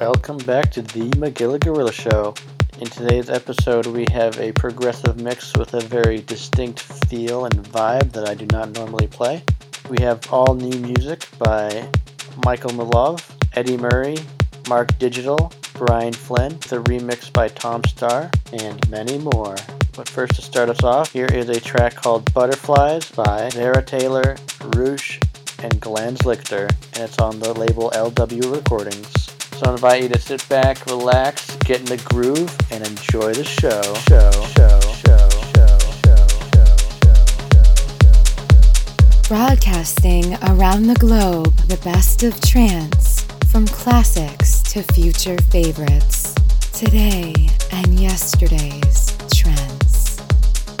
Welcome back to the Magilla Gorilla Show. In today's episode, we have a progressive mix with a very distinct feel and vibe that I do not normally play. We have all new music by Michael Milov, Eddie Murray, Mark Digital, Brian Flynn, the remix by Tom Staar, and many more. But first, to start us off, here is a track called Butterflies by Zara Taylor, Roosh, and Glenn Lichter, and it's on the label LW Recordings. So I invite you to sit back, relax, get in the groove, and enjoy the show. Show, show, show, show, show, show, show, Broadcasting around the globe the best of trance, from classics to future favorites, today and yesterday's trends.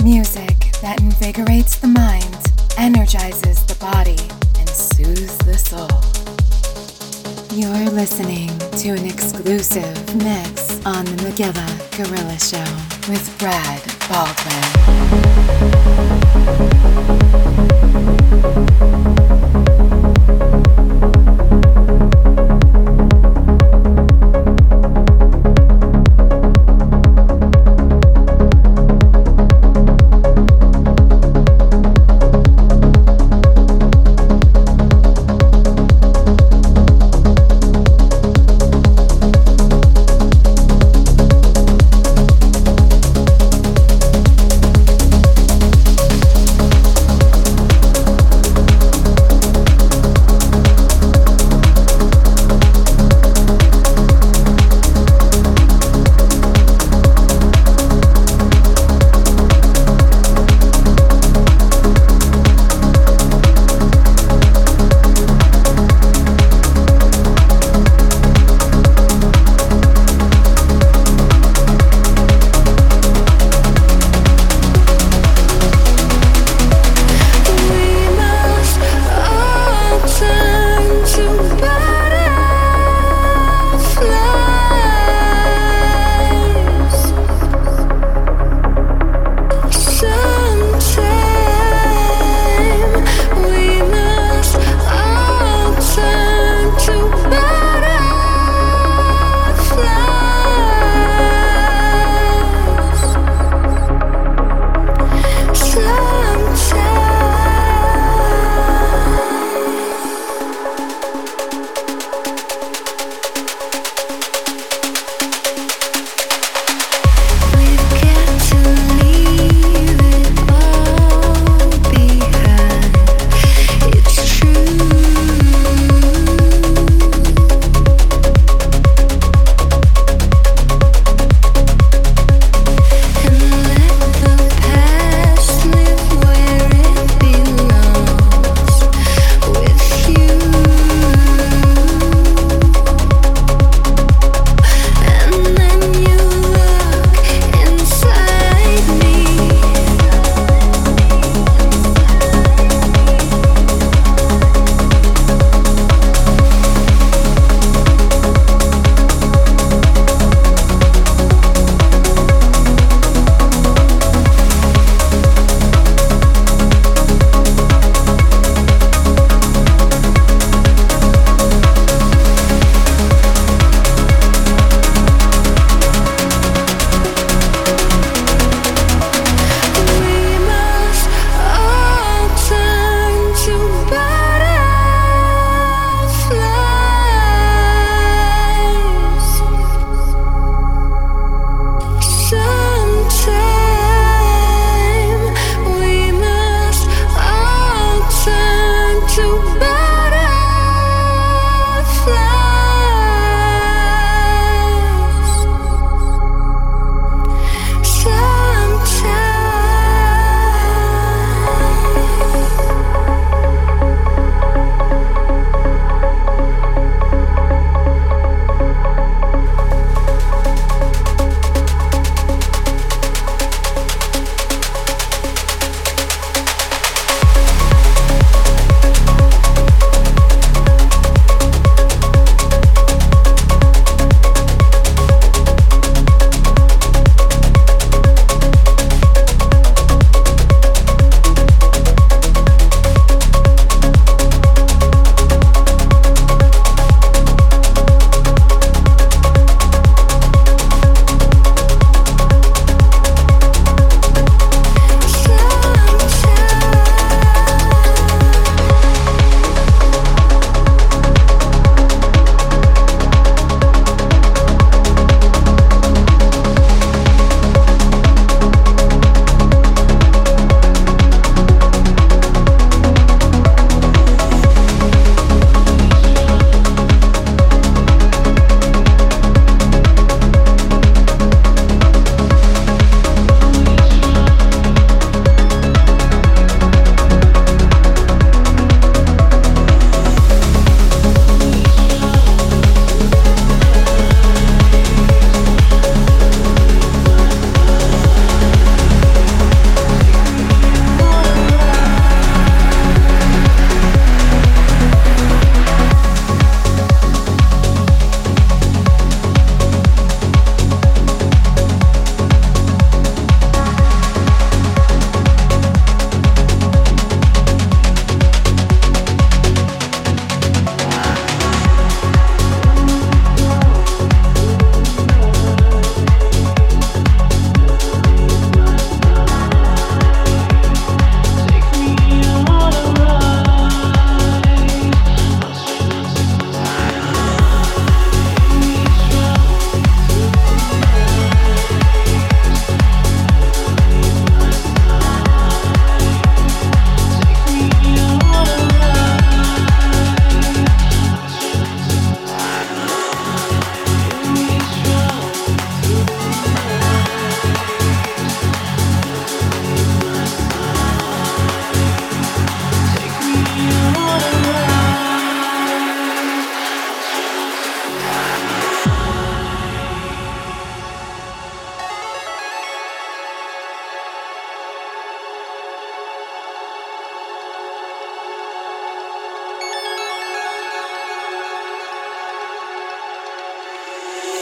Music that invigorates the mind, energizes the body, and soothes the soul. You're listening to an exclusive mix on the Magilla Gorilla Show with Brad Baldwin.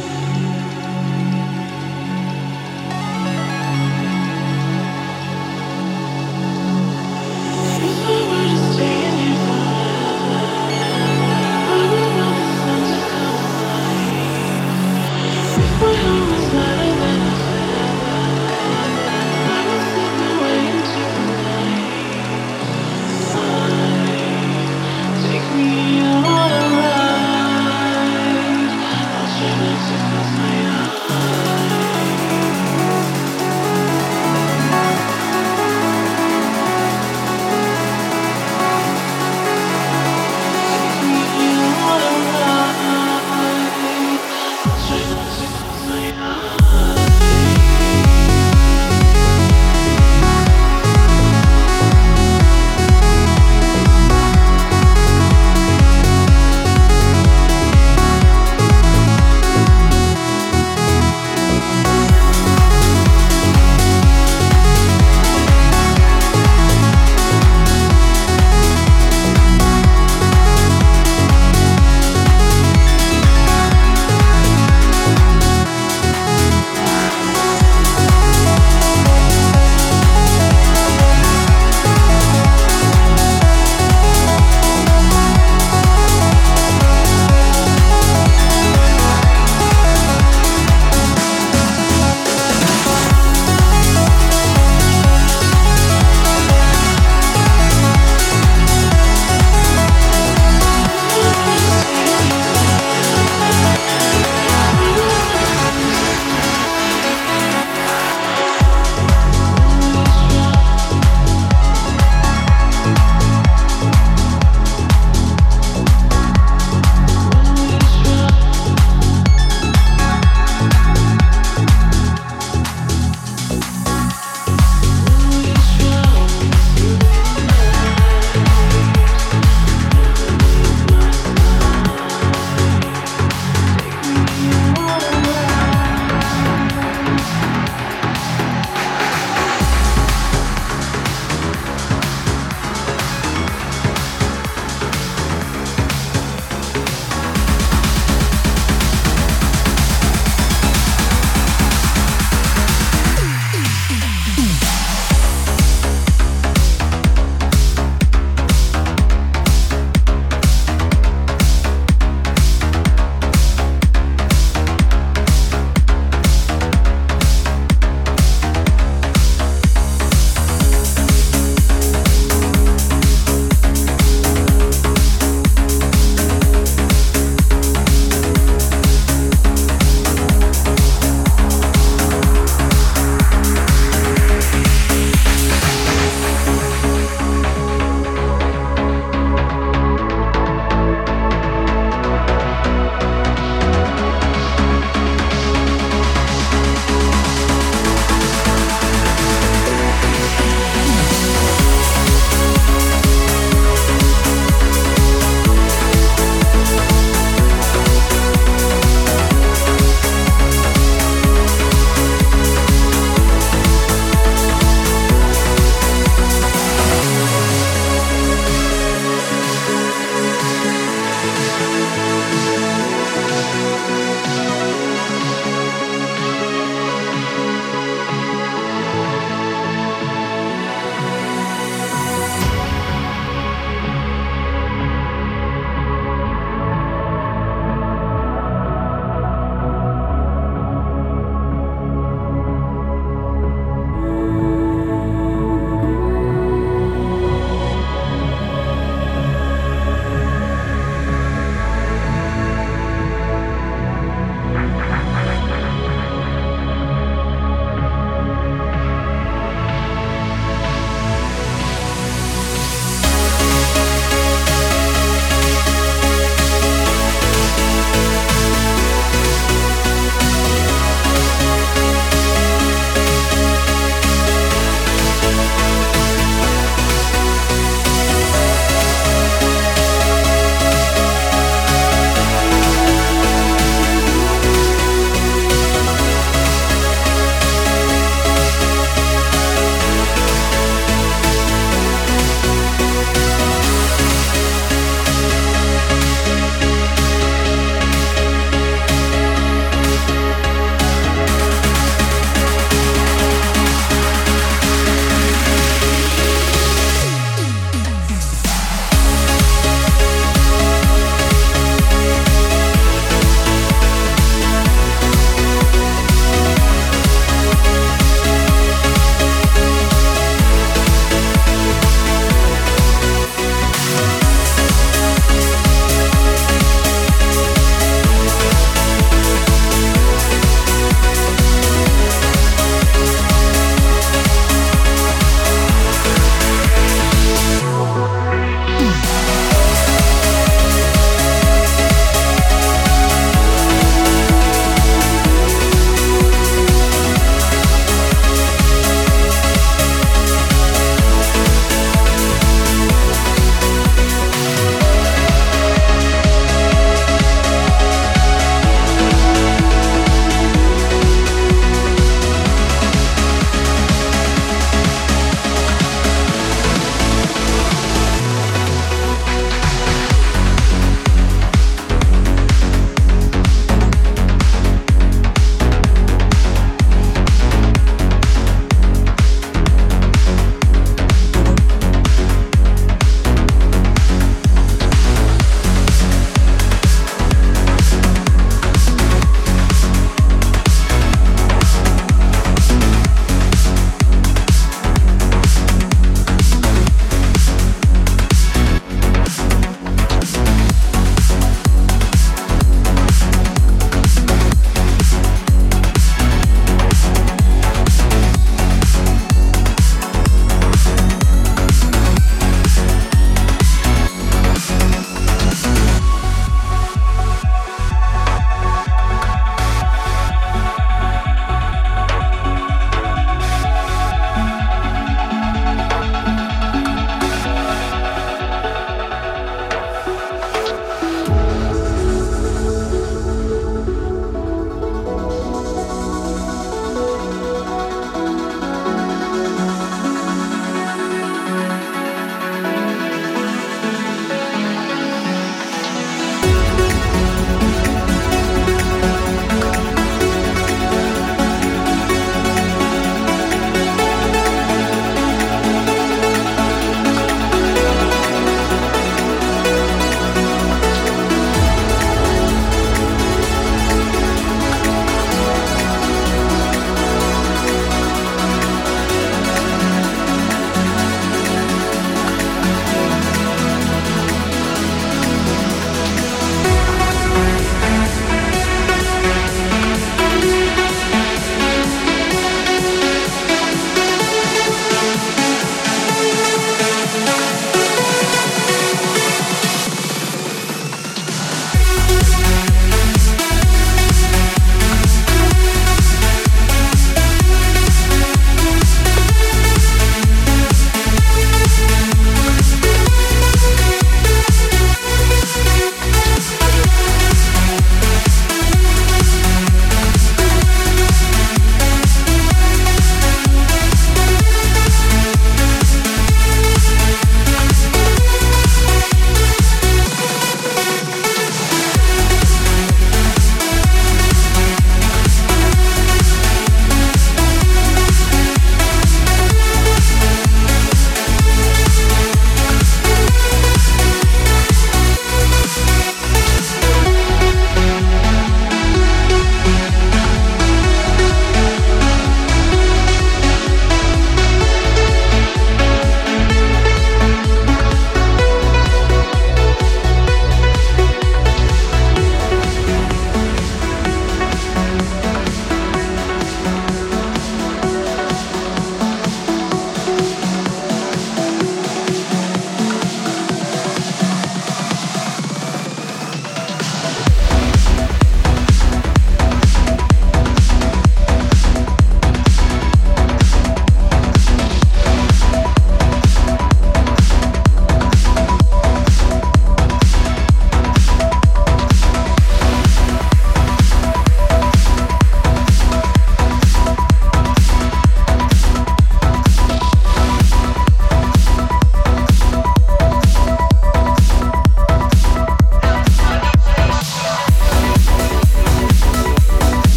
Take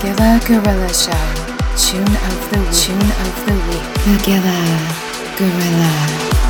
Gorilla Show. Tune of the. Tune of the week. Magilla Gorilla.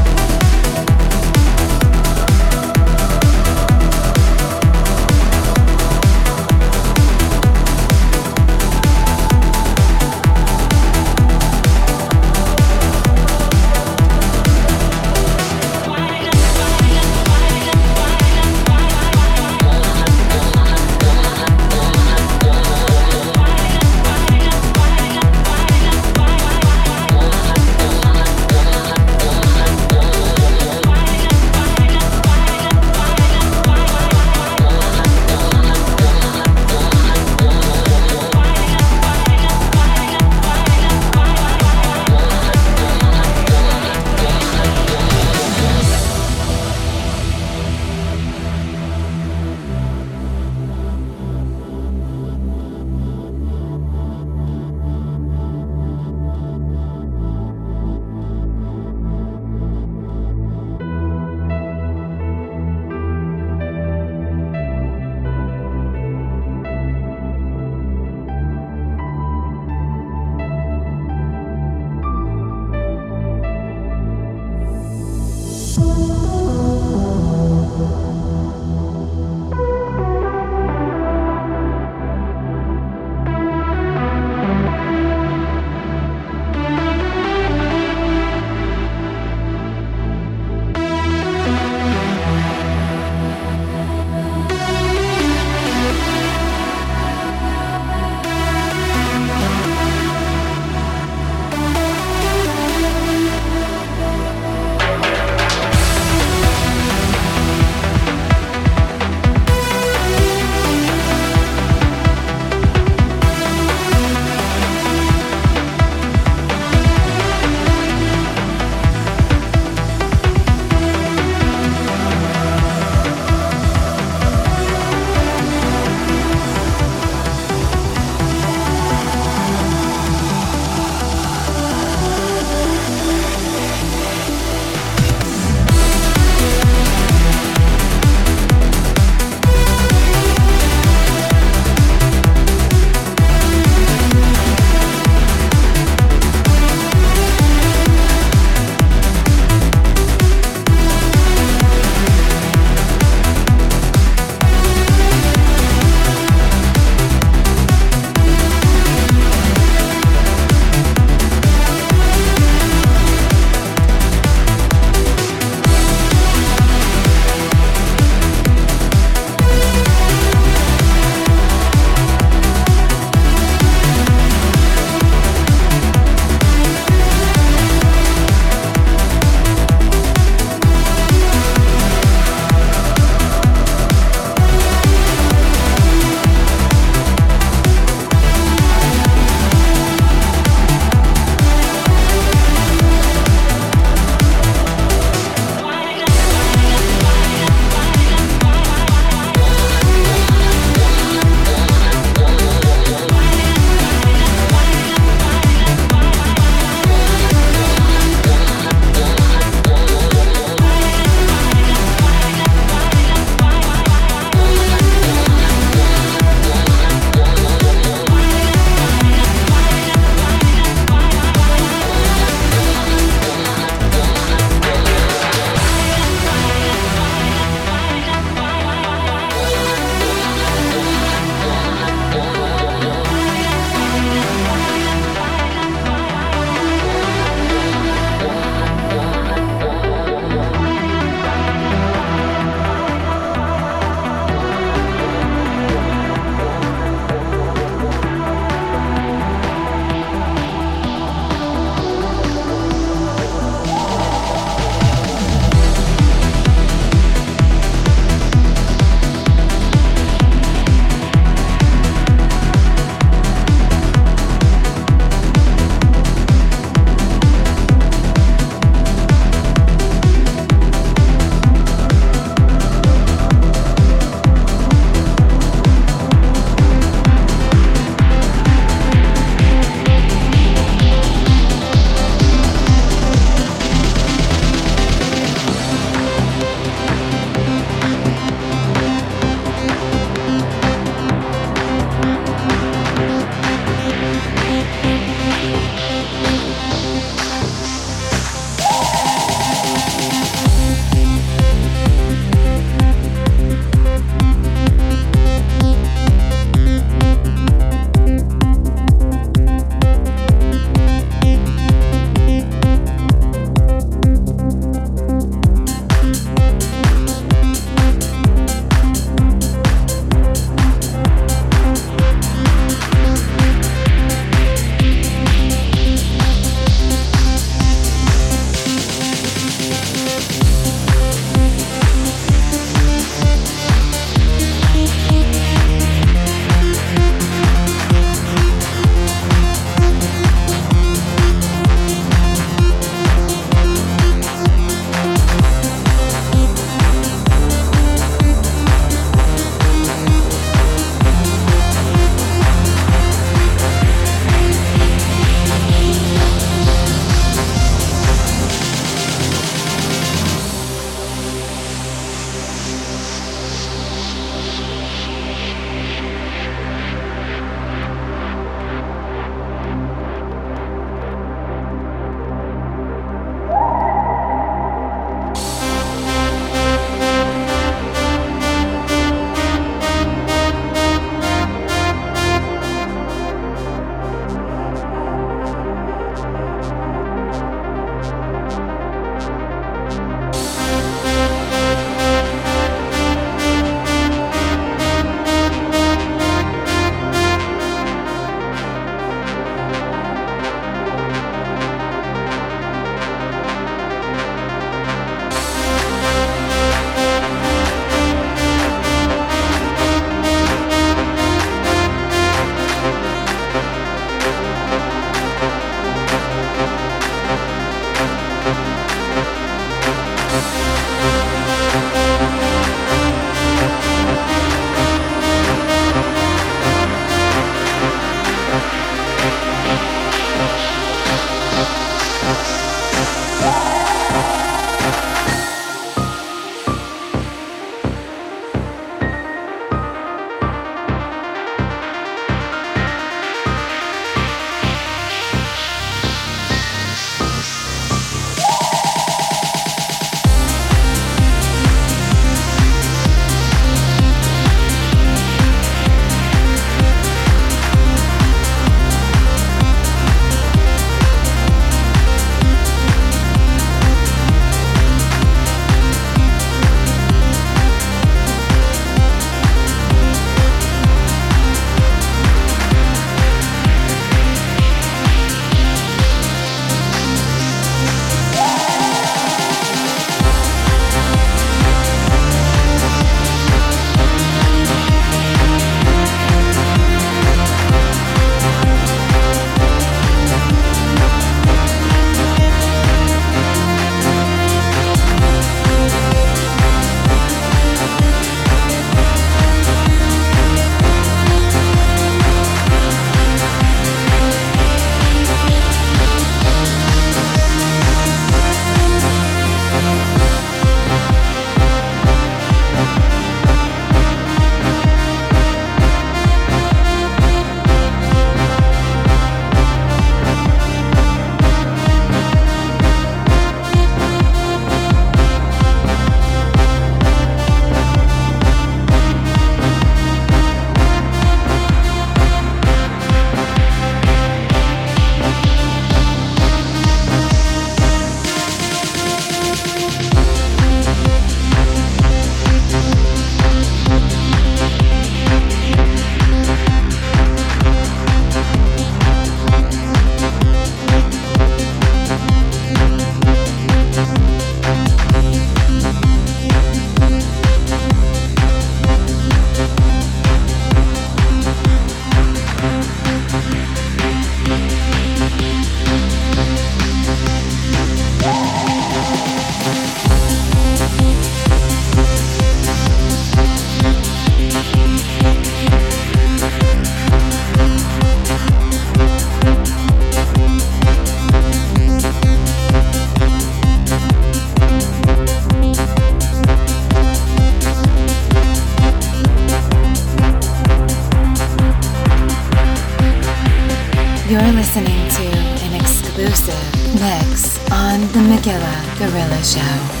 Gorilla Show.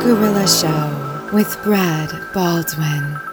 Gorilla Show. with Brad Baldwin.